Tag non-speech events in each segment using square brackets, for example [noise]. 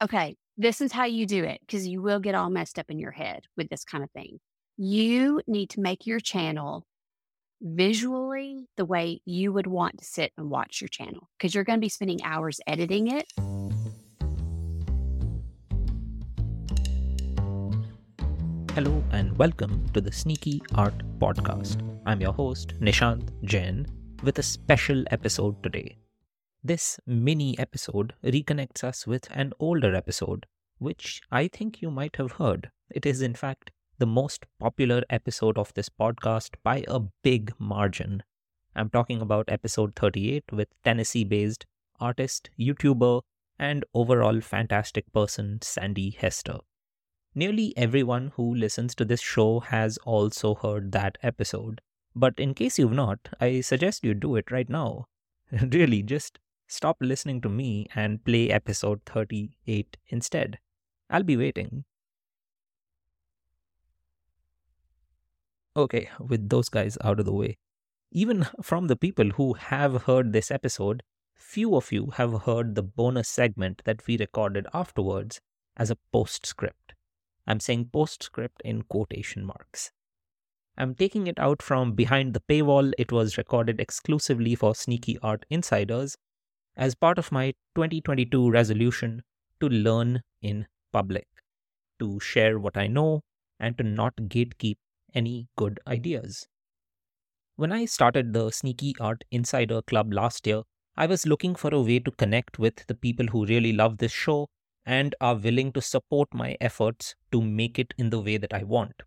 Okay, this is how you do it because you will get all messed up in your head with this kind of thing. You need to make your channel visually the way you would want to sit and watch your channel because you're going to be spending hours editing it. Hello and welcome to the Sneaky Art Podcast. I'm your host, Nishant Jain, with a special episode today. This mini episode reconnects us with an older episode, which I think you might have heard. It is, in fact, the most popular episode of this podcast by a big margin. I'm talking about episode 38 with Tennessee based artist, YouTuber, and overall fantastic person Sandi Hester. Nearly everyone who listens to this show has also heard that episode. But in case you've not, I suggest you do it right now. [laughs] really, just stop listening to me and play episode 38 instead. I'll be waiting. Okay, with those guys out of the way. Even from the people who have heard this episode, few of you have heard the bonus segment that we recorded afterwards as a postscript. I'm saying postscript in quotation marks. I'm taking it out from behind the paywall. It was recorded exclusively for Sneaky Art Insiders as part of my 2022 resolution to learn in public, to share what I know, and to not gatekeep any good ideas. When I started the Sneaky Art Insider Club last year, I was looking for a way to connect with the people who really love this show and are willing to support my efforts to make it in the way that I want.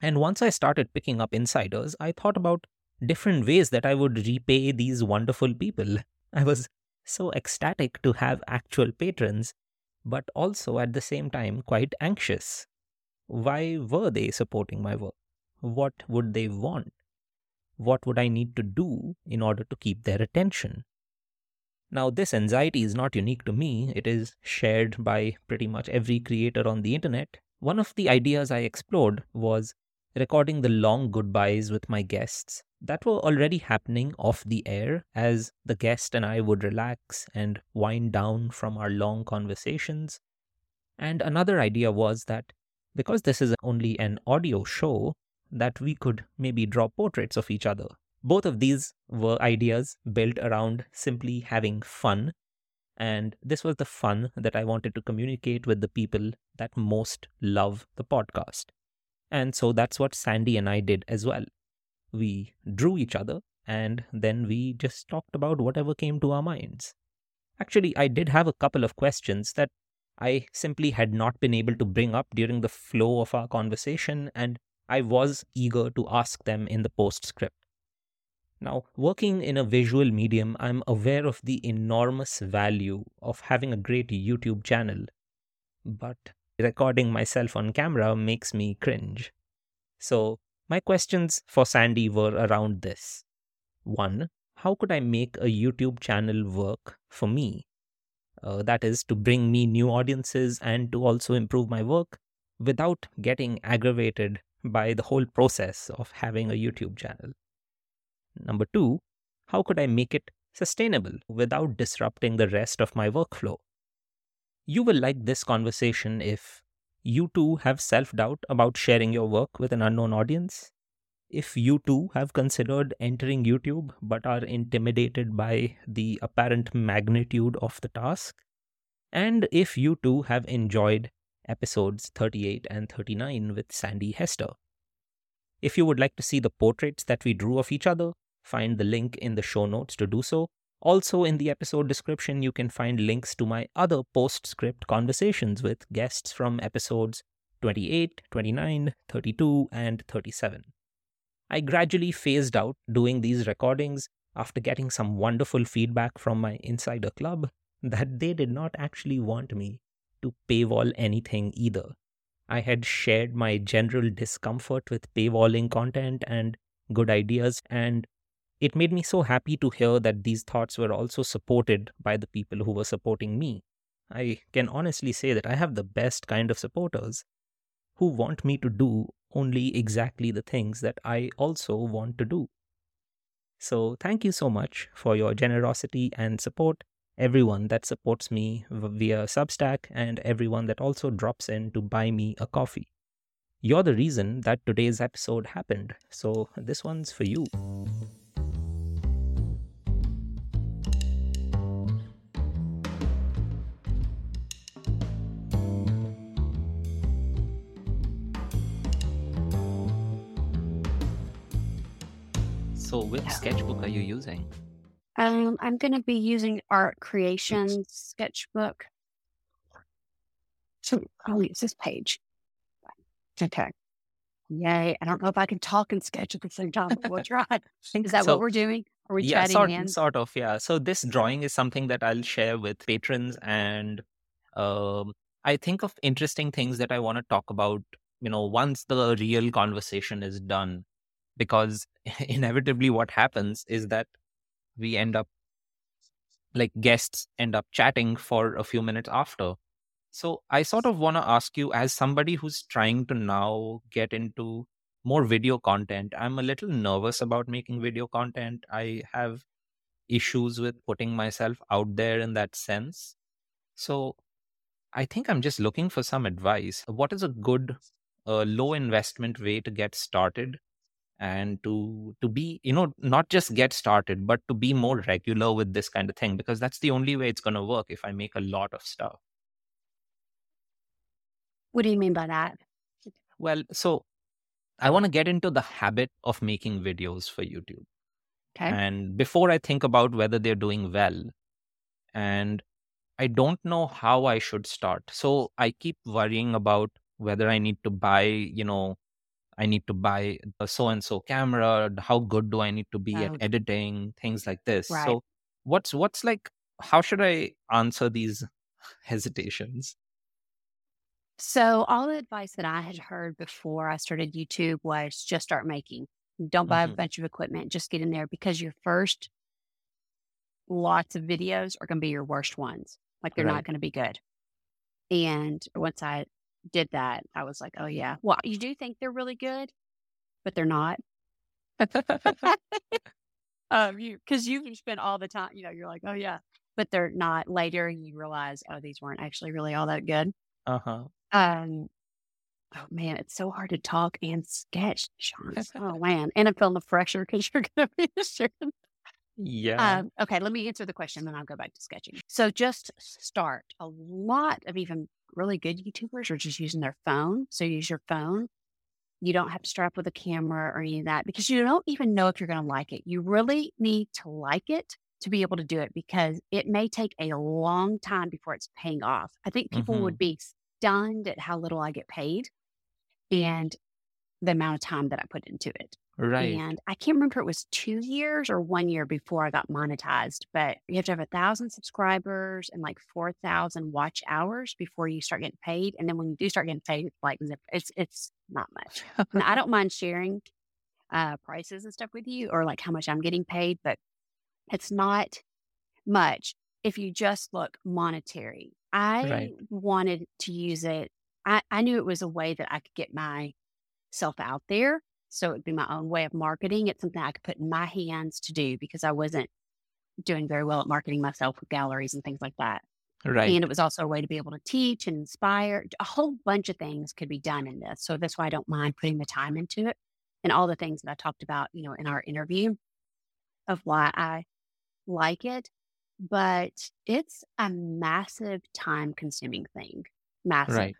And once I started picking up insiders, I thought about different ways that I would repay these wonderful people. [laughs] I was so ecstatic to have actual patrons, but also at the same time quite anxious. Why were they supporting my work? What would they want? What would I need to do in order to keep their attention? Now, this anxiety is not unique to me, it is shared by pretty much every creator on the internet. One of the ideas I explored was recording the long goodbyes with my guests that were already happening off the air as the guest and I would relax and wind down from our long conversations. And another idea was that because this is only an audio show, that we could maybe draw portraits of each other. Both of these were ideas built around simply having fun. And this was the fun that I wanted to communicate with the people that most love the podcast. And so that's what Sandi and I did as well. We drew each other and then we just talked about whatever came to our minds. Actually, I did have a couple of questions that I simply had not been able to bring up during the flow of our conversation, and I was eager to ask them in the postscript. Now, working in a visual medium, I'm aware of the enormous value of having a great YouTube channel. But recording myself on camera makes me cringe. So, my questions for Sandi were around this. One, how could I make a YouTube channel work for me? Uh, that is, to bring me new audiences and to also improve my work without getting aggravated by the whole process of having a YouTube channel. Number two, how could I make it sustainable without disrupting the rest of my workflow? You will like this conversation if you too have self doubt about sharing your work with an unknown audience. If you too have considered entering YouTube but are intimidated by the apparent magnitude of the task. And if you too have enjoyed episodes 38 and 39 with Sandi Hester. If you would like to see the portraits that we drew of each other, find the link in the show notes to do so. Also, in the episode description, you can find links to my other postscript conversations with guests from episodes 28, 29, 32, and 37. I gradually phased out doing these recordings after getting some wonderful feedback from my insider club that they did not actually want me to paywall anything either. I had shared my general discomfort with paywalling content and good ideas, and it made me so happy to hear that these thoughts were also supported by the people who were supporting me. I can honestly say that I have the best kind of supporters who want me to do only exactly the things that I also want to do. So, thank you so much for your generosity and support. everyone that supports me via Substack, and everyone that also drops in to buy me a coffee. You're the reason that today's episode happened, so this one's for you. So, which sketchbook are you using? Um, I'm going to be using Art Creations sketchbook. So I'll use this page. Okay. Yay. I don't know if I can talk and sketch at the same time, but we'll try. Is that So, what we're doing? Are we yeah, chatting sort, hands? sort of, yeah. So, this drawing is something that I'll share with patrons, and um, I think of interesting things that I want to talk about, you know, once the real conversation is done. Because [laughs] inevitably, what happens is that we end up like guests end up chatting for a few minutes after. So I sort of want to ask you, as somebody who's trying to now get into more video content, I'm a little nervous about making video content. I have issues with putting myself out there in that sense. So I think I'm just looking for some advice. What is a good uh, low investment way to get started and to to be you know not just get started but to be more regular with this kind of thing because that's the only way it's going to work if i make a lot of stuff What do you mean by that? well so i want to get into the habit of making videos for youtube Okay. and before i think about whether they're doing well and i don't know how i should start so i keep worrying about whether i need to buy you know i need to buy a so and so camera how good do i need to be at editing things like this right. so what's what's like how should i answer these hesitations So all the advice that I had heard before I started YouTube was just start making. Don't buy a Mhm. bunch of equipment. Just get in there because your first lots of videos are going to be your worst ones. Like they're Right. not going to be good. And once I did that, I was like, oh yeah. Well, you do think they're really good, but they're not. [laughs] um, you because you can spend all the time. You know, you're like, oh yeah, but they're not. Later, you realize, oh, these weren't actually really all that good. uh-huh Um, oh man, it's so hard to talk and sketch, Sean. Oh man, and I'm feeling the pressure because you're going to be [laughs] sharing. yeah Um, okay, let me answer the question, then I'll go back to sketching. So just start. A lot of even really good YouTubers are just using their phone. So use your phone. You don't have to strap with a camera or any of that because you don't even know if you're going to like it. You really need to like it to be able to do it because it may take a long time before it's paying off. I think people would mm-hmm. be stunned at how little I get paid and the amount of time that I put into it. Right And I can't remember it was two years or one year before I got monetized, but you have to have a thousand subscribers and like 4,000 watch hours before you start getting paid. And then when you do start getting paid, it's like it's, it's not much. And I don't mind sharing uh, prices and stuff with you or like how much I'm getting paid, but it's not much if you just look monetary. I Right. wanted to use it. I, I knew it was a way that I could get myself out there. So it'd be my own way of marketing. It's something I could put in my hands to do because I wasn't doing very well at marketing myself with galleries and things like that. right And it was also a way to be able to teach and inspire. A whole bunch of things could be done in this. So that's why I don't mind putting the time into it and all the things that I talked about, you know, in our interview of why I like it. But it's a massive time consuming thing. Massive. right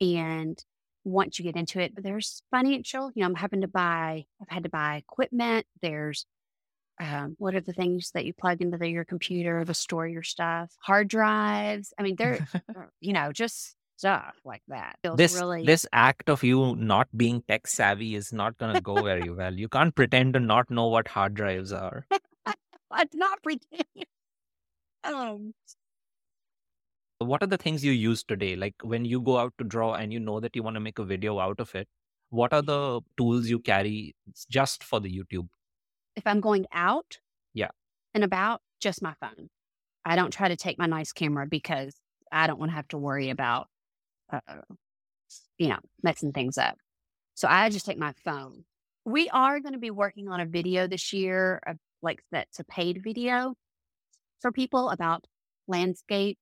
And once you get into it, But there's financial, you know, I'm having to buy, I've had to buy equipment. There's um, what are the things that you plug into the, your computer to store your stuff? Hard drives. I mean, they're, [laughs] uh, you know, just stuff like that. Feels this really this act of you not being tech savvy is not going to go very well you can't pretend to not know what hard drives are [laughs] I'm not pretending. [laughs] Um, what are the things you use today like when you go out to draw and you know that you want to make a video out of it what are the tools you carry just for the youtube if I'm going out, Yeah. and about, just my phone. I don't try to take my nice camera because I don't want to have to worry about, uh, you know, messing things up. So I just take my phone. We are going to be working on a video this year, of, like that's a paid video. for people about landscape,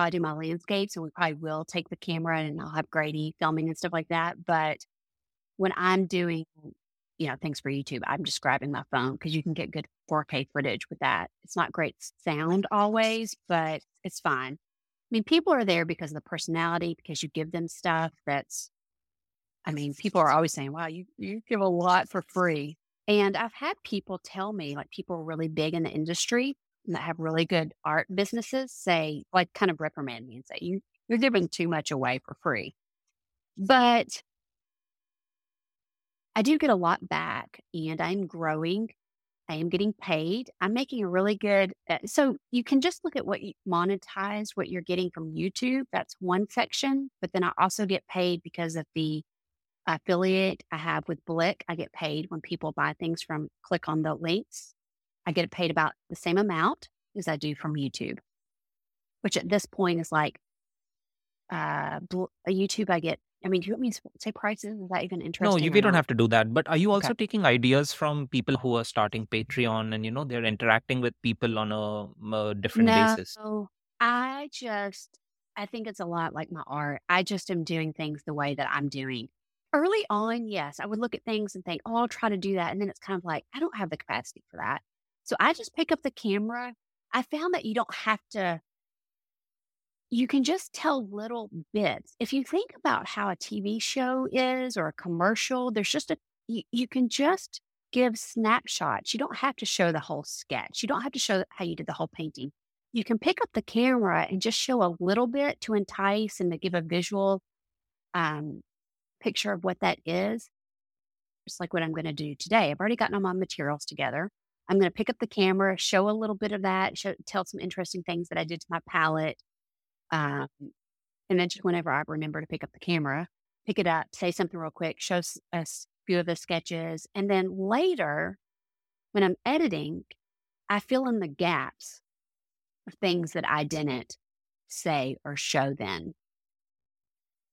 I do my landscapes, and we probably will take the camera and I'll have Grady filming and stuff like that. But when I'm doing, you know, things for YouTube, I'm just grabbing my phone because you can get good 4K footage with that. It's not great sound always, but it's fine. I mean, people are there because of the personality, because you give them stuff that's, I mean, people are always saying, wow, you, you give a lot for free. And I've had people tell me, like people are really big in the industry that have really good art businesses say, like, kind of reprimand me and say, you, you're giving too much away for free. But I do get a lot back and I'm growing. I am getting paid. I'm making a really good. Uh, so you can just look at what you monetize, what you're getting from YouTube. That's one section. But then I also get paid because of the affiliate I have with Blick. I get paid when people buy things from click on the links. I get paid about the same amount as I do from YouTube, which at this point is like uh, a YouTube. I get. I mean, do you want me to say prices? Is that even interesting? No, you, we don't have to do that. But are you also okay. taking ideas from people who are starting Patreon and you know they're interacting with people on a, a different no, basis? I just I think it's a lot like my art. I just am doing things the way that I'm doing. Early on, yes, I would look at things and think, oh, I'll try to do that. And then it's kind of like, I don't have the capacity for that. So I just pick up the camera. I found that you don't have to, you can just tell little bits. If you think about how a TV show is or a commercial, there's just a, you, you can just give snapshots. You don't have to show the whole sketch. You don't have to show how you did the whole painting. You can pick up the camera and just show a little bit to entice and to give a visual um, picture of what that is, just like what I'm going to do today. I've already gotten all my materials together. I'm going to pick up the camera, show a little bit of that, show, tell some interesting things that I did to my palette. Um, and then just whenever I remember to pick up the camera, pick it up, say something real quick, show a few of the sketches. And then later, when I'm editing, I fill in the gaps of things that I didn't say or show then.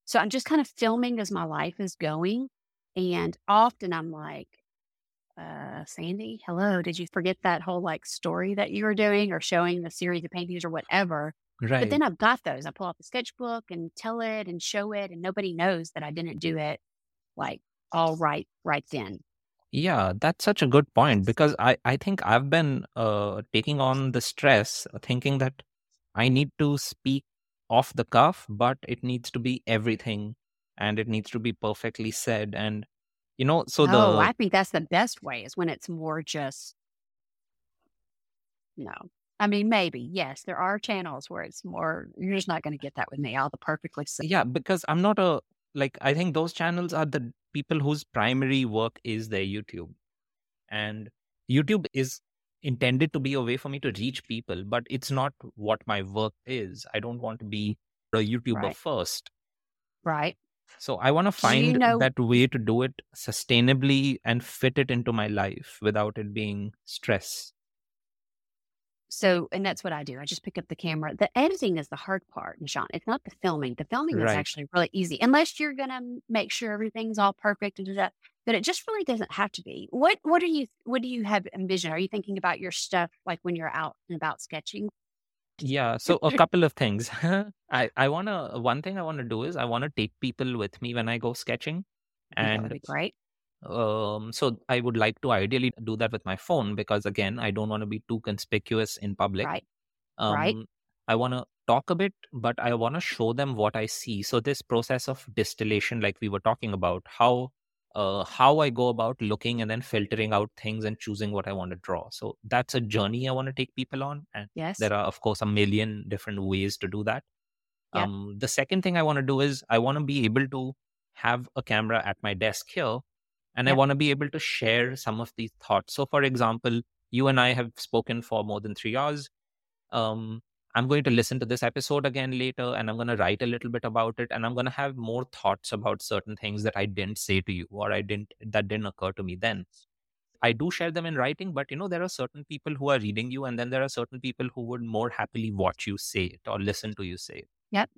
So I'm just kind of filming as my life is going. And often I'm like, uh, Sandi, hello, did you forget that whole like story that you were doing or showing the series of paintings or whatever? Right. But then I've got those. I pull out the sketchbook and tell it and show it, and nobody knows that I didn't do it like all right right then. Yeah, that's such a good point because I, I think I've been uh, taking on the stress, uh, thinking that I need to speak off the cuff, but it needs to be everything and it needs to be perfectly said. And, you know, so oh, the. Oh, I think that's the best way is when it's more just. No. I mean, maybe, yes, there are channels where it's more, you're just not going to get that with me. All the perfectly. Yeah, because I'm not a, like, I think those channels are the people whose primary work is their YouTube. And YouTube is intended to be a way for me to reach people, but it's not what my work is. I don't want to be a YouTuber Right. first. Right. So I want to Do you find know? that way to do it sustainably and fit it into my life without it being stress. So, and that's what I do. I just pick up the camera. The editing is the hard part, Nishan. It's not the filming. The filming is actually really easy, unless you're gonna make sure everything's all perfect and that. But it just really doesn't have to be. What What are you What do you have envision? Are you thinking about your stuff like when you're out and about sketching? Yeah, so a [laughs] couple of things. [laughs] I I want to one thing I want to do is I want to take people with me when I go sketching that would and be great. um so I would like to ideally do that with my phone because again, I don't want to be too conspicuous in public. Right. Right. Um I want to talk a bit, but I want to show them what I see. So this process of distillation like we were talking about, how uh, how I go about looking and then filtering out things and choosing what I want to draw. So that's a journey I want to take people on. And Yes. there are, of course, a million different ways to do that. Yep. Um, the second thing I want to do is I want to be able to have a camera at my desk here and I want to be able to share some of these thoughts. So, for example, you and I have spoken for more than three hours. Um, I'm going to listen to this episode again later and I'm going to write a little bit about it and I'm going to have more thoughts about certain things that I didn't say to you or I didn't that didn't occur to me then. I do share them in writing, but you know, there are certain people who are reading you, and then there are certain people who would more happily watch you say it or listen to you say it. Yep.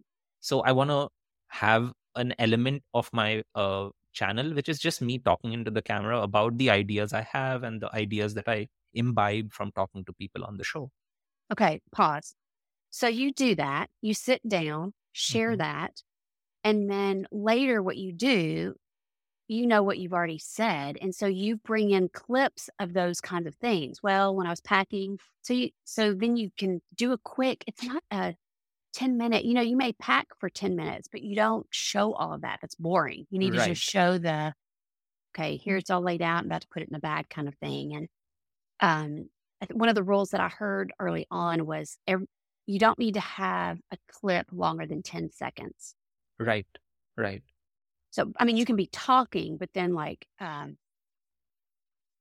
So I want to have an element of my uh, channel, which is just me talking into the camera about the ideas I have and the ideas that I imbibe from talking to people on the show. Okay, pause. So you do that, you sit down, share Mhm. that, and then later what you do, you know what you've already said, and so you bring in clips of those kinds of things. Well, when I was packing, so you so then you can do a quick it's not a 10 minute, you know, you may pack for 10 minutes, but you don't show all of that. That's boring. You need to just show the okay, here it's all laid out, I'm about to put it in a bag kind of thing. And um, one of the rules that I heard early on was ev- you don't need to have a clip longer than 10 seconds. Right. Right. So, I mean, you can be talking, but then like, um,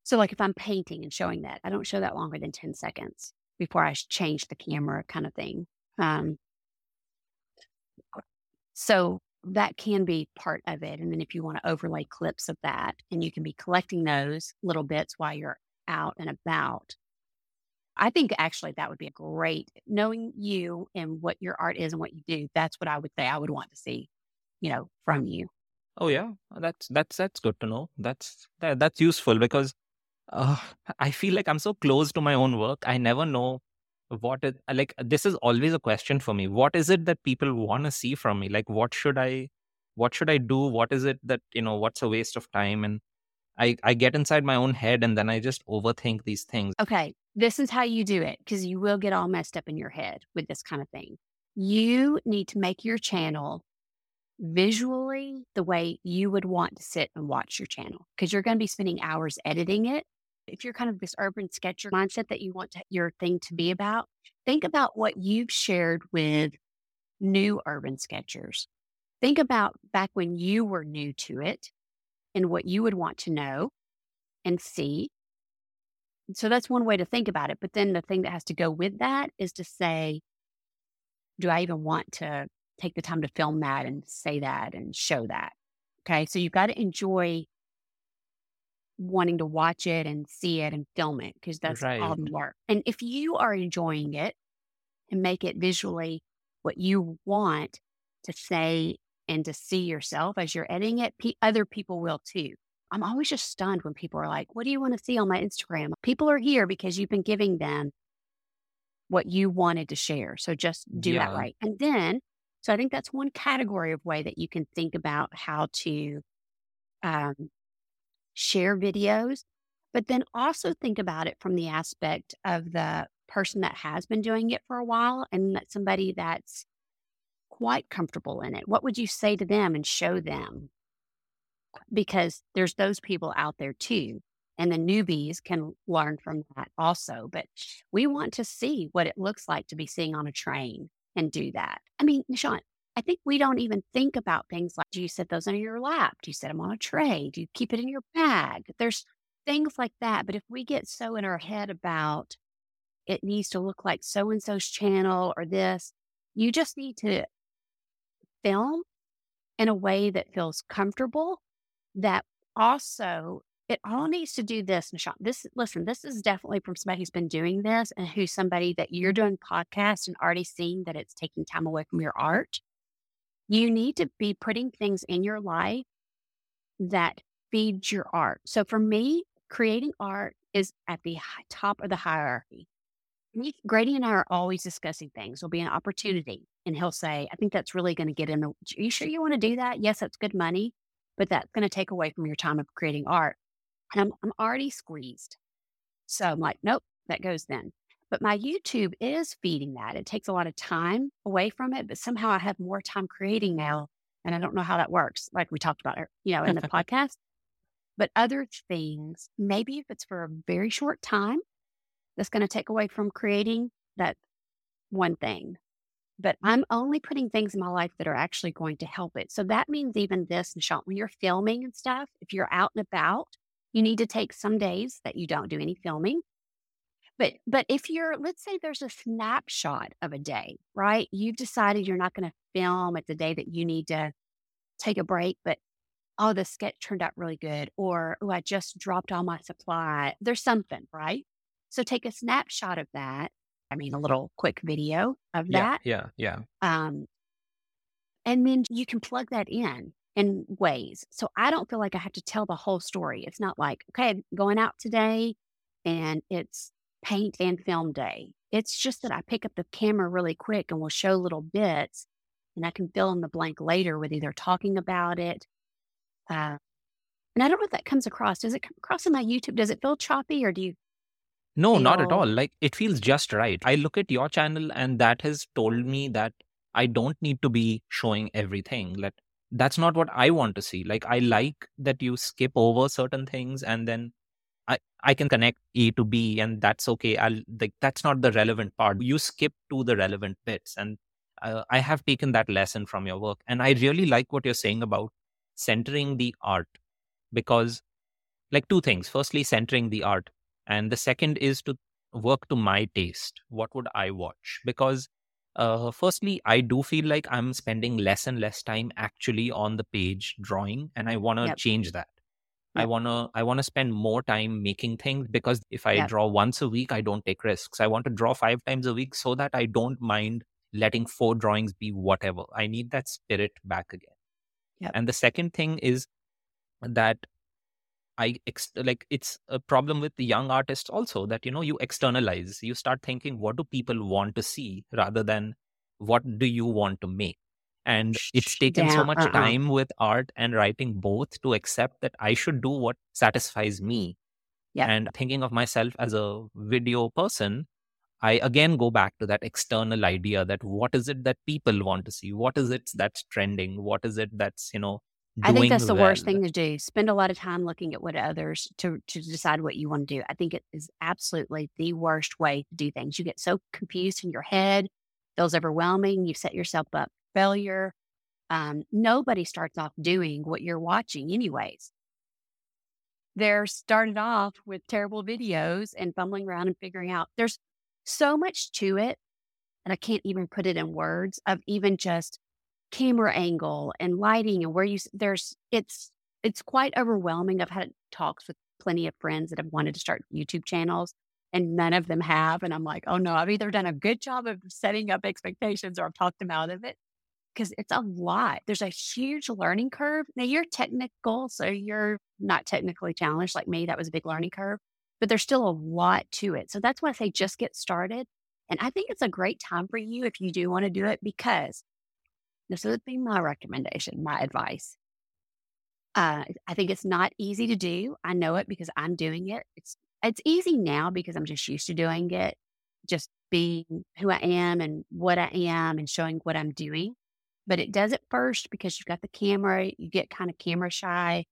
so like if I'm painting and showing that, I don't show that longer than 10 seconds before I change the camera kind of thing. Um, so that can be part of it. And then if you want to overlay clips of that and you can be collecting those little bits while you're out and about. I think actually that would be a great knowing you and what your art is and what you do. That's what I would say I would want to see, you know, from you. Oh yeah, that's that's that's good to know. That's that, that's useful because uh, [laughs] I feel like I'm so close to my own work. I never know what is like. This is always a question for me. What is it that people want to see from me? Like, what should I, what should I do? What is it that you know? What's a waste of time? And I I get inside my own head and then I just overthink these things. Okay, this is how you do it because you will get all messed up in your head with this kind of thing. You need to make your channel visually the way you would want to sit and watch your channel because you're going to be spending hours editing it. If you're kind of this urban sketcher mindset that you want to, your thing to be about, think about what you've shared with new urban sketchers. Think about back when you were new to it and what you would want to know and see. So that's one way to think about it. But then the thing that has to go with that is to say, do I even want to take the time to film that and say that and show that? Okay. So you've got to enjoy wanting to watch it and see it and film it because that's all the work. And if you are enjoying it and make it visually what you want to say and to see yourself as you're editing it, pe- other people will too. I'm always just stunned when people are like, What do you want to see on my Instagram? People are here because you've been giving them what you wanted to share. So just do that right. And then, so I think that's one category of way that you can think about how to um, share videos, but then also think about it from the aspect of the person that has been doing it for a while and that somebody that's quite comfortable in it. What would you say to them and show them? Because there's those people out there too. And the newbies can learn from that also. But we want to see what it looks like to be sitting on a train and do that. I mean, Nishan, I think we don't even think about things like do you set those on your lap? Do you set them on a tray? Do you keep it in your bag? There's things like that. But if we get so in our head about it needs to look like so and so's channel or this, you just need to film in a way that feels comfortable. That also, it all needs to do this, Nishan. This, listen, this is definitely from somebody who's been doing this and who's somebody that you're doing podcasts and already seeing that it's taking time away from your art. You need to be putting things in your life that feed your art. So for me, creating art is at the top of the hierarchy. Me- Grady and I are always discussing things. There'll be an mm-hmm. opportunity, and he'll say, I think that's really going to get in the. Are you sure you want to do that? Yes, that's good money, but that's going to take away from your time of creating art. And I'm, I'm already squeezed. So I'm like, nope, that goes then. But my YouTube is feeding that. It takes a lot of time away from it, but somehow I have more time creating now. And I don't know how that works, like we talked about, er, you know, in the [laughs] podcast. But other things, maybe if it's for a very short time, that's going to take away from creating that one thing. But mm-hmm. I'm only putting things in my life that are actually going to help it. So that means even this, Nishant, when you're filming and stuff, if you're out and about, you need to take some days that you don't do any filming. But but if you're let's say there's a snapshot of a day, right? You've decided you're not going to film at the day that you need to take a break, but oh, the sketch turned out really good, or oh, I just dropped all my supply. There's something, right? So take a snapshot of that. I mean, a little quick video of that. Yeah. Yeah. Um, and then you can plug that in in ways. So I don't feel like I have to tell the whole story. It's not like, okay, I'm going out today and it's paint and film day. It's just that I pick up the camera really quick and we'll show little bits and I can fill in the blank later with either talking about it. Uh, and I don't know if that comes across. Does it come across in my YouTube? Does it feel choppy or do you? No, not at all. Like it feels just right. I look at your channel and that has told me that I don't need to be showing everything. Like that's not what I want to see. Like I like that you skip over certain things and then I, I can connect A to B and that's okay. I'll like that's not the relevant part. You skip to the relevant bits. And uh, I have taken that lesson from your work. And I really like what you're saying about centering the art because like two things. Firstly, centering the art. And the second is to work to my taste. What would I watch? Because uh, firstly, I do feel like I'm spending less and less time actually on the page drawing, and I want to yep. change that. Yep. I wanna I wanna spend more time making things because if I yep. draw once a week, I don't take risks. I want to draw five times a week so that I don't mind letting four drawings be whatever. I need that spirit back again. And the second thing is that I ex- like it's a problem with the young artists also that you know you externalize. You start thinking what do people want to see rather than what do you want to make. And it's taken yeah, so much uh-uh. time with art and writing both to accept that I should do what satisfies me. Yeah. And thinking of myself as a video person, I again go back to that external idea that what is it that people want to see? What is it that's trending? What is it that's, you know, I think that's the worst thing to do. Spend a lot of time looking at what others to to decide what you want to do. I think it is absolutely the worst way to do things. You get so confused in your head, feels overwhelming. You set yourself up failure. Um, nobody starts off doing what you're watching, anyways. They're started off with terrible videos and fumbling around and figuring out. There's so much to it, and I can't even put it in words. Of even just camera angle and lighting and where you there's it's it's quite overwhelming. I've had talks with plenty of friends that have wanted to start YouTube channels and none of them have. And I'm like, oh no, I've either done a good job of setting up expectations or I've talked them out of it because it's a lot. There's a huge learning curve. Now you're technical, so you're not technically challenged like me. That was a big learning curve, but there's still a lot to it. So that's why I say just get started. And I think it's a great time for you if you do want to do it because this would be my recommendation, my advice. Uh, I think it's not easy to do. I know it because I'm doing it. It's it's easy now because I'm just used to doing it, just being who I am and what I am and showing what I'm doing. But it does it first because you've got the camera, you get kind of camera shy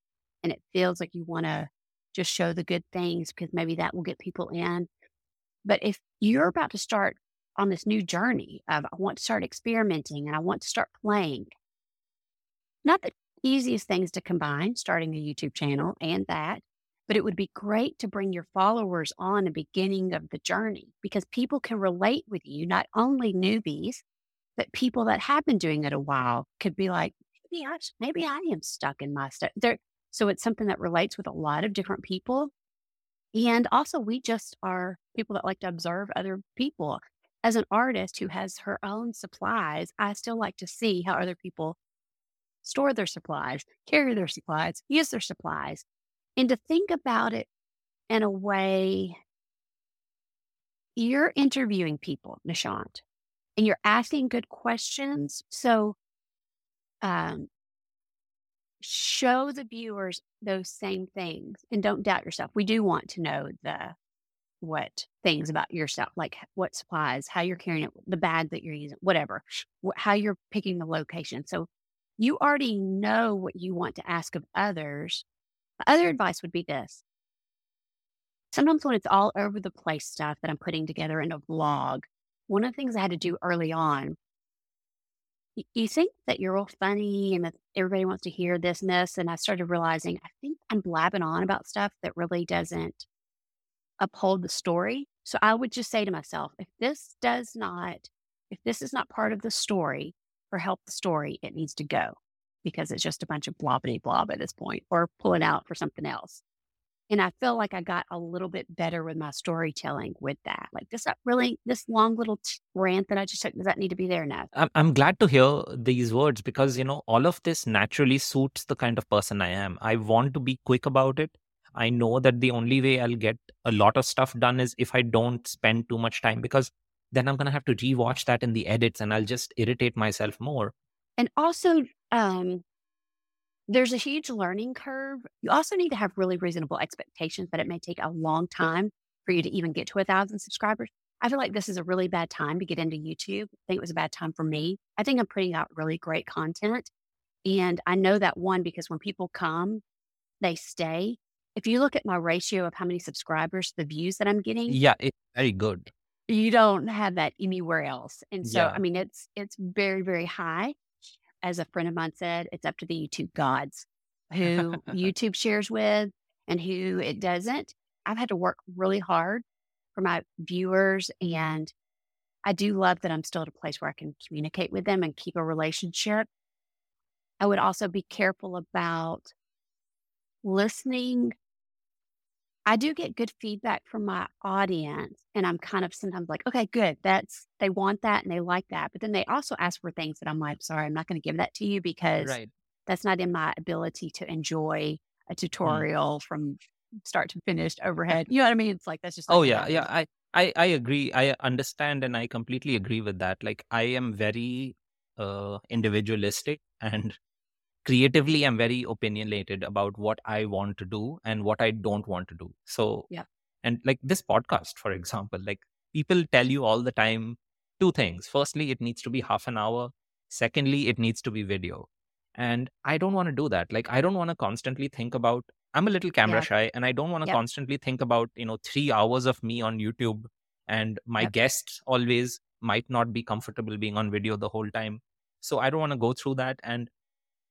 and it feels like you want to just show the good things because maybe that will get people in. But if you're about to start on this new journey of I want to start experimenting and I want to start playing. Not the easiest things to combine, starting a YouTube channel and that, but it would be great to bring your followers on the beginning of the journey because people can relate with you, not only newbies, but people that have been doing it a while could be like, maybe I, maybe I am stuck in my stuff. So it's something that relates with a lot of different people. And also, we just are people that like to observe other people as an artist who has her own supplies, I still like to see how other people store their supplies, carry their supplies, use their supplies, and to think about it in a way you're interviewing people, Nishant, and you're asking good questions. So, um, show the viewers those same things and don't doubt yourself. We do want to know the what things about yourself, like what supplies, how you're carrying it, the bag that you're using, whatever, how you're picking the location. So you already know what you want to ask of others. The other advice would be this. Sometimes when it's all over the place stuff that I'm putting together in a vlog, one of the things I had to do early on, you think that you're all funny and that everybody wants to hear this and this. And I started realizing I think I'm blabbing on about stuff that really doesn't uphold the story. So I would just say to myself, if this does not, if this is not part of the story or help the story, it needs to go because it's just a bunch of blobbity blob at this point or pull it out for something else. And I feel like I got a little bit better with my storytelling with that. Like this, really, this long little rant that I just took, does that need to be there now? I'm glad to hear these words because, you know, all of this naturally suits the kind of person I am. I want to be quick about it. I know that the only way I'll get a lot of stuff done is if I don't spend too much time because then I'm going to have to rewatch that in the edits and I'll just irritate myself more. And also, um, there's a huge learning curve. You also need to have really reasonable expectations that it may take a long time for you to even get to a thousand subscribers. I feel like this is a really bad time to get into YouTube. I think it was a bad time for me. I think I'm putting out really great content. And I know that one because when people come, they stay. If you look at my ratio of how many subscribers, the views that I'm getting, Yeah, it's very good. you don't have that anywhere else. And so, Yeah. I mean, it's it's very, very high. As a friend of mine said, it's up to the YouTube gods who [laughs] YouTube shares with and who it doesn't. I've had to work really hard for my viewers and I do love that I'm still at a place where I can communicate with them and keep a relationship. I would also be careful about listening. I do get good feedback from my audience, and I'm kind of sometimes like, okay, good. That's they want that and they like that. But then they also ask for things that I'm like, sorry, I'm not going to give that to you because Right. that's not in my ability to enjoy a tutorial from start to finish overhead. You know what I mean? It's like that's just not Oh yeah, yeah. I, I I agree. I understand and I completely agree with that. Like I am very uh individualistic and creatively I'm very opinionated about what I want to do and what I don't want to do. So Yeah. and like this podcast, for example, like people tell you all the time two things. Firstly, it needs to be half an hour. Secondly, it needs to be video. And I don't want to do that. Like I don't want to constantly think about I'm a little camera Yeah. shy and I don't want to Yep. constantly think about, you know, three hours of me on YouTube and my Yep. guests always might not be comfortable being on video the whole time. So I don't want to go through that. And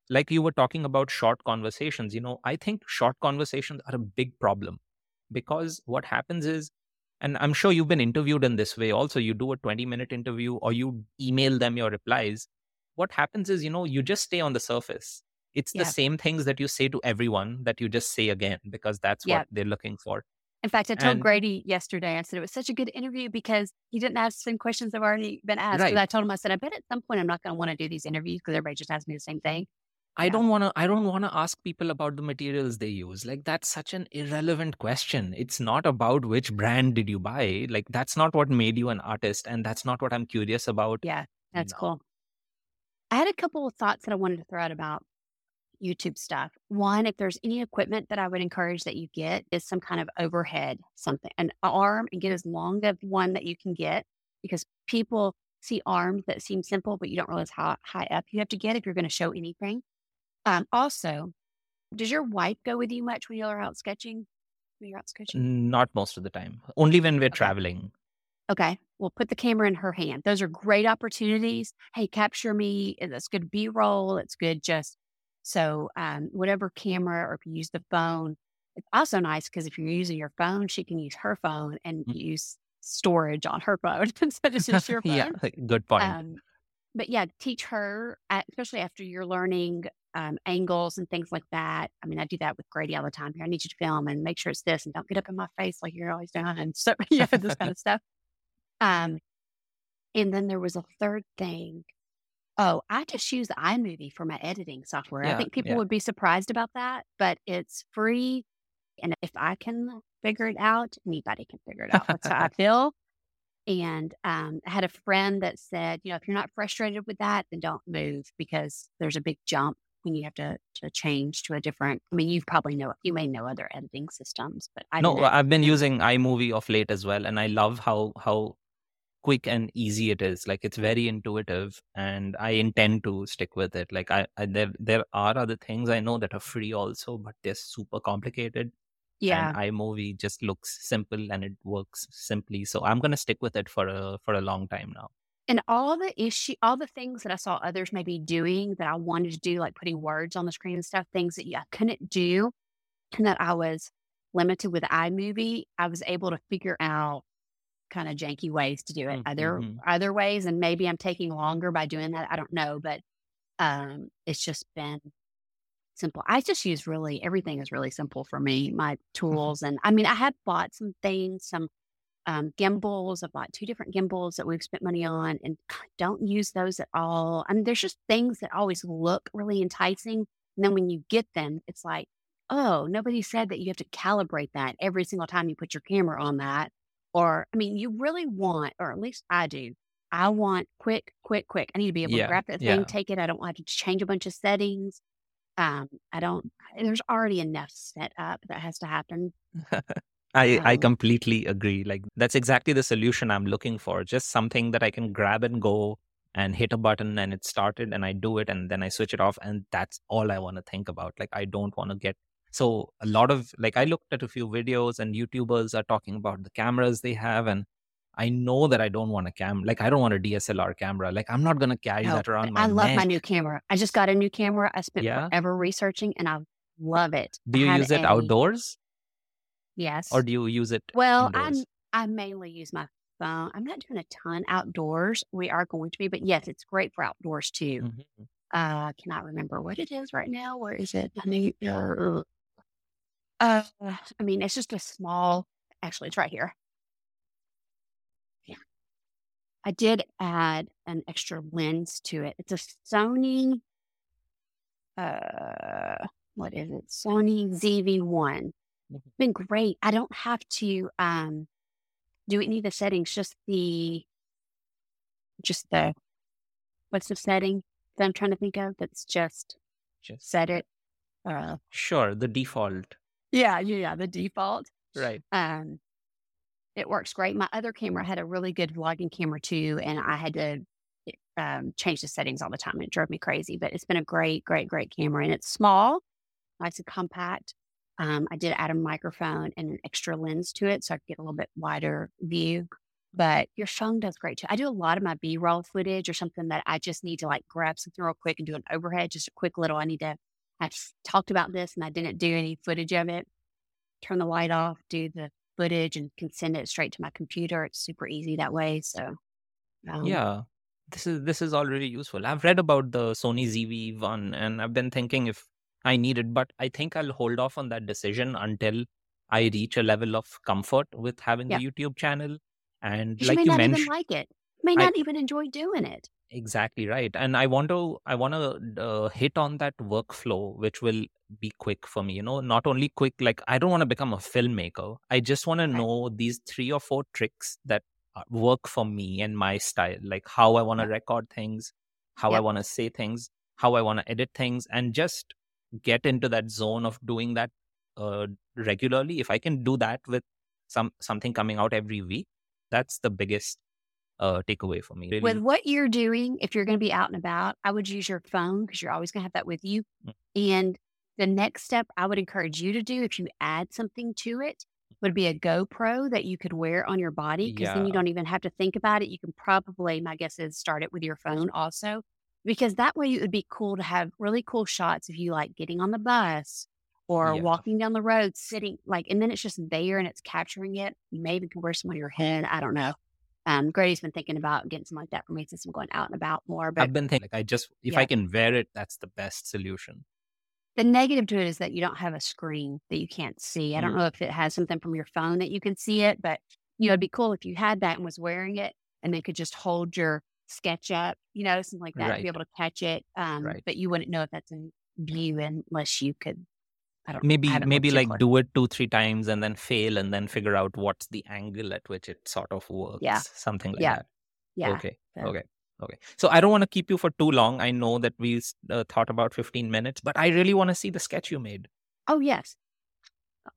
like you were talking about short conversations, you know, I think short conversations are a big problem because what happens is, and I'm sure you've been interviewed in this way also, you do a 20 minute interview or you email them your replies. What happens is, you know, you just stay on the surface. It's the same things that you say to everyone that you just say again because that's what they're looking for. In fact, I told And- Grady yesterday, I said it was such a good interview because he didn't ask the same questions that have already been asked. Right. I told him, I said, I bet at some point I'm not going to want to do these interviews because everybody just asks me the same thing. I Yeah. don't want to I don't want to ask people about the materials they use. Like that's such an irrelevant question. It's not about which brand did you buy. Like that's not what made you an artist and that's not what I'm curious about. Yeah, that's cool. I had a couple of thoughts that I wanted to throw out about YouTube stuff. One, if there's any equipment that I would encourage that you get is some kind of overhead, something, an arm, and get as long of one that you can get because people see arms that seem simple, but you don't realize how high up you have to get if you're going to show anything. Um, also, does your wife go with you much when you're out sketching? When you're out sketching? Not most of the time. Only when we're Okay. traveling. Okay. Well, put the camera in her hand. Those are great opportunities. Hey, capture me. That's good B roll. It's good just so um, whatever camera or if you use the phone. It's also nice because if you're using your phone, she can use her phone and Mm. use storage on her phone [laughs] instead of just your [laughs] phone. yeah, good point. Um, but yeah, teach her, especially after you're learning um, angles and things like that. I mean, I do that with Grady all the time. Here, I need you to film and make sure it's this, and don't get up in my face like you're always doing, and [laughs] so yeah, this kind of stuff. Um, and then there was a third thing. Oh, I just use iMovie for my editing software. I think people yeah. would be surprised about that, but it's free. And if I can figure it out, anybody can figure it out. That's how I [laughs] feel. And um, I had a friend that said, you know, if you're not frustrated with that, then don't move because there's a big jump when you have to, to change to a different. I mean, you probably know, you may know other editing systems, but I no, didn't. Uh, I've been using iMovie of late as well, and I love how how quick and easy it is. Like it's very intuitive, and I intend to stick with it. Like I, I there there are other things I know that are free also, but they're super complicated. yeah. And iMovie just looks simple and it works simply. So I'm gonna stick with it for a for a long time now. And all the issue, all the things that I saw others maybe doing that I wanted to do, like putting words on the screen and stuff, things that I couldn't do, and that I was limited with iMovie, I was able to figure out kind of janky ways to do it, Mm, other mhm. other ways, and maybe I'm taking longer by doing that. I don't know, but um, it's just been simple. I just use really everything is really simple for me. My tools, and I mean, I had bought some things, some um, gimbals. I've bought two different gimbals that we've spent money on and don't use those at all. I mean, there's just things that always look really enticing. And then when you get them, it's like, oh, nobody said that you have to calibrate that every single time you put your camera on that. Or, I mean, you really want, or at least I do, I want quick, quick, quick. I need to be able to Yeah, grab that thing, yeah. take it. I don't want to change a bunch of settings. Um, I don't, there's already enough set up that has to happen. [laughs] I, I Um, completely agree. Like that's exactly the solution I'm looking for. Just something that I can grab and go and hit a button and it started and I do it and then I switch it off and that's all I want to think about. Like I don't want to get so a lot of like I looked at a few videos and YouTubers are talking about the cameras they have and I know that I don't want a cam like I don't want a DSLR camera. Like I'm not gonna carry no, that around my I love my new camera. I just got a new camera. I spent Yeah. forever researching and I love it. Do you use it a- outdoors Yes. or do you use it Well, I indoors? I mainly use my phone. I'm not doing a ton outdoors. We are going to be, but yes, it's great for outdoors too. Mhm. Uh, cannot remember what it is right now. Where is it? I need, uh, uh, I mean, it's just a small. Actually, it's right here. Yeah, I did add an extra lens to it. It's a Sony. Uh, what is it? Sony ZV-1 Mhm. been great. I don't have to um do any of the settings, just the just the what's the setting that I'm trying to think of that's just Just set it. Uh sure, the default. yeah, yeah, the default. Right. Um it works great. My other camera had a really good vlogging camera too, and I had to um change the settings all the time. It drove me crazy, but it's been a great, great, great camera and it's small, nice and compact. Um, I did add a microphone and an extra lens to it so I could get a little bit wider view. But your phone does great too. I do a lot of my B roll footage or something that I just need to like grab something real quick and do an overhead, just a quick little. I need to. I've talked about this and I didn't do any footage of it. Turn the light off, do the footage, and can send it straight to my computer. It's super easy that way. So, um, Yeah. This is this is all really useful. I've read about the Sony ZV-1 and I've been thinking if I need it, but I think I'll hold off on that decision until I reach a level of comfort with having Yeah. the YouTube channel. And 'cause like you you may not even mentioned, like it. You may I- not even enjoy doing it. exactly right. And I want to I want to uh, hit on that workflow, which will be quick for me. You know, not only quick, like I don't want to become a filmmaker. I just want to know these three or four tricks that uh, work for me and my style, like how I want to Yep. record things, how I want to say things, how I want to edit things, and just get into that zone of doing that uh, regularly. If I can do that with some something coming out every week, that's the biggest uh, takeaway for me. Really, With what you're doing, if you're going to be out and about, I would use your phone because you're always going to have that with you. Mm. And the next step I would encourage you to do, if you add something to it, would be a GoPro that you could wear on your body because then you don't even have to think about it. You can probably, my guess is, start it with your phone also, because that way it would be cool to have really cool shots of you like getting on the bus or Yeah. walking down the road, sitting like, and then it's just there and it's capturing it. You may even can wear some on your head. I don't know. Um, Grady's been thinking about getting something like that for me since I'm going out and about more. But I've been thinking, like, I just if Yeah. I can wear it, that's the best solution. the negative to it is that you don't have a screen that you can't see. I don't Mm. know if it has something from your phone that you can see it, but you know, it'd be cool if you had that and was wearing it and then could just hold your sketch up, you know, something like that to be able to catch it. Um, Right. but you wouldn't know if that's in view unless you could. I don't. I Maybe haven't maybe like do it two three times and then fail and then figure out what's the angle at which it sort of works. Yeah, Something like Yeah. that. Yeah. Okay. so- Okay. Okay. So I don't want to keep you for too long. I know that we uh, thought about 15 minutes, but I really want to see the sketch you made. Oh yes.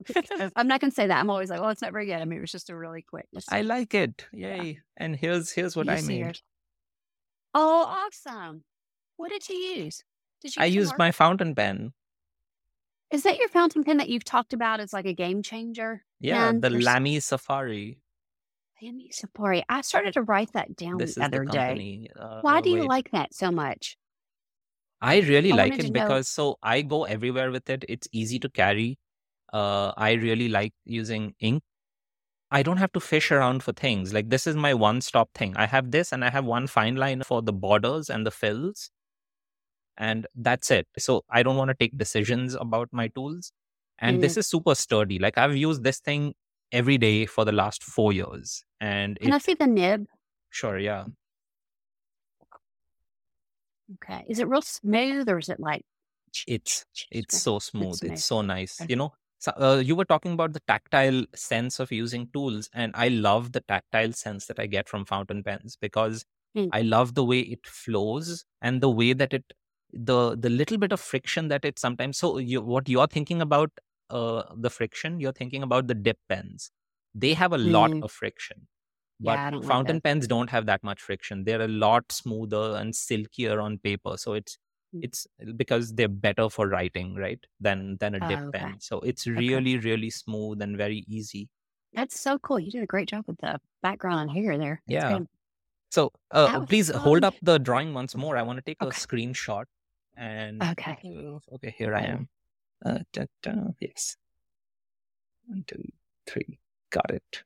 [laughs] I'm not going to say that. I'm always like, well, it's not very good. I mean, it was just a really quick. I like it. Yay. And here's here's what You I made. yours. Oh, awesome! What did you use? Did you? I used my fountain pen. Is that your fountain pen that you've talked about as like a game changer? Yeah, the Lamy Safari. Lamy Safari. I started to write that down This the other the day. Uh, Why do you like that so much? I really I like it because so I go everywhere with it. It's easy to carry. Uh, I really like using ink. I don't have to fish around for things. Like this is my one-stop thing. I have this and I have one fine line for the borders and the fills. And that's it. So I don't want to take decisions about my tools. And this mm-hmm. is super sturdy. Like I've used this thing every day for the last four years. And Can it I see the nib? sure, yeah. Okay. Is it real smooth or is it like it's it's so smooth. amazing. It's so nice. Okay. You know, so, uh, you were talking about the tactile sense of using tools, and I love the tactile sense that I get from fountain pens because Mm. I love the way it flows and the way that it the the little bit of friction that it sometimes. So you what you're thinking about uh, the friction, you're thinking about the dip pens. They have a lot Mm. of friction. But I don't like fountain pens don't have that much friction. They're a lot smoother and silkier on paper. So it's Mm. It's because they're better for writing, right? Than than a dip Oh, okay. pen. So it's Okay. really, really smooth and very easy. That's so cool. You did a great job with the background and hair there. That's Yeah. good. So uh, please hold up the drawing once more. I want to take a screenshot. And Okay. uh, okay, here I am. Uh, da, da, yes. One, two, three. Got it.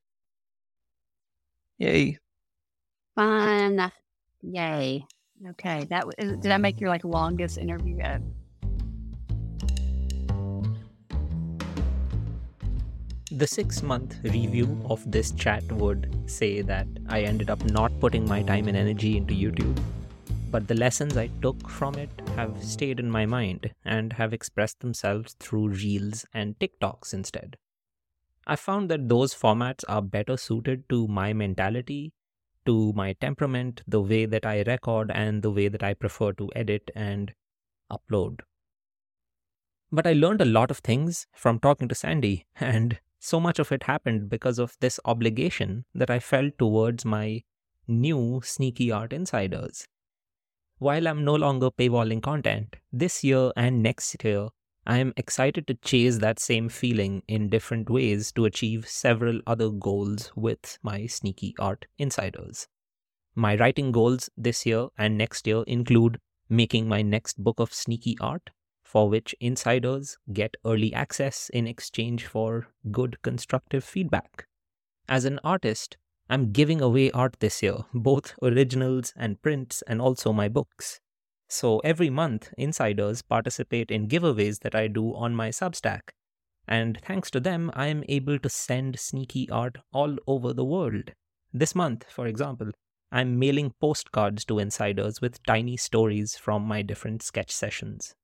Yay. Fun. Yay. Okay. That did that make your like longest interview? Yet? The six month review of this chat would say that I ended up not putting my time and energy into YouTube, but the lessons I took from it have stayed in my mind and have expressed themselves through Reels and TikToks instead. I found that those formats are better suited to my mentality, to my temperament, the way that I record, and the way that I prefer to edit and upload. But I learned a lot of things from talking to Sandi, [laughs] and so much of it happened because of this obligation that I felt towards my new SneakyArt Insiders. While I'm no longer paywalling content, this year and next year, I am excited to chase that same feeling in different ways to achieve several other goals with my SneakyArt Insiders. My writing goals this year and next year include making my next book of sneaky art, for which insiders get early access in exchange for good constructive feedback. As an artist, I'm giving away art this year, both originals and prints, and also my books. So every month, insiders participate in giveaways that I do on my Substack. And thanks to them, I am able to send sneaky art all over the world. This month, for example, I'm mailing postcards to insiders with tiny stories from my different sketch sessions.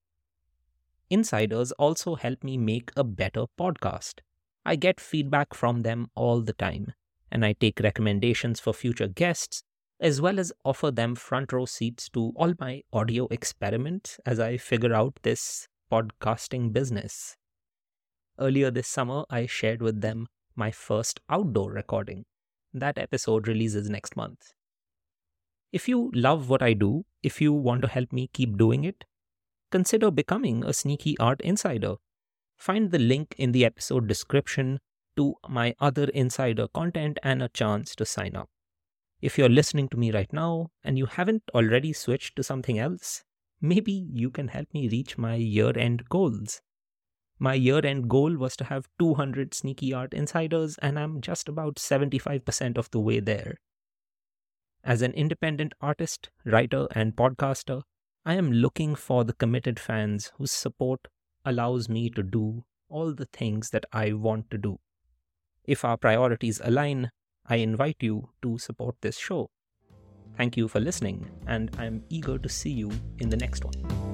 Insiders also help me make a better podcast. I get feedback from them all the time, and I take recommendations for future guests, as well as offer them front row seats to all my audio experiments as I figure out this podcasting business. Earlier this summer, I shared with them my first outdoor recording. That episode releases next month. If you love what I do, if you want to help me keep doing it, consider becoming a SneakyArt Insider. Find the link in the episode description to my other insider content and a chance to sign up. If you're listening to me right now and you haven't already switched to something else, maybe you can help me reach my year end goals. My year end goal was to have 200 SneakyArt Insiders, and I'm just about 75% of the way there. As an independent artist, writer, and podcaster, I am looking for the committed fans whose support allows me to do all the things that I want to do. If our priorities align, I invite you to support this show. Thank you for listening, and I'm eager to see you in the next one.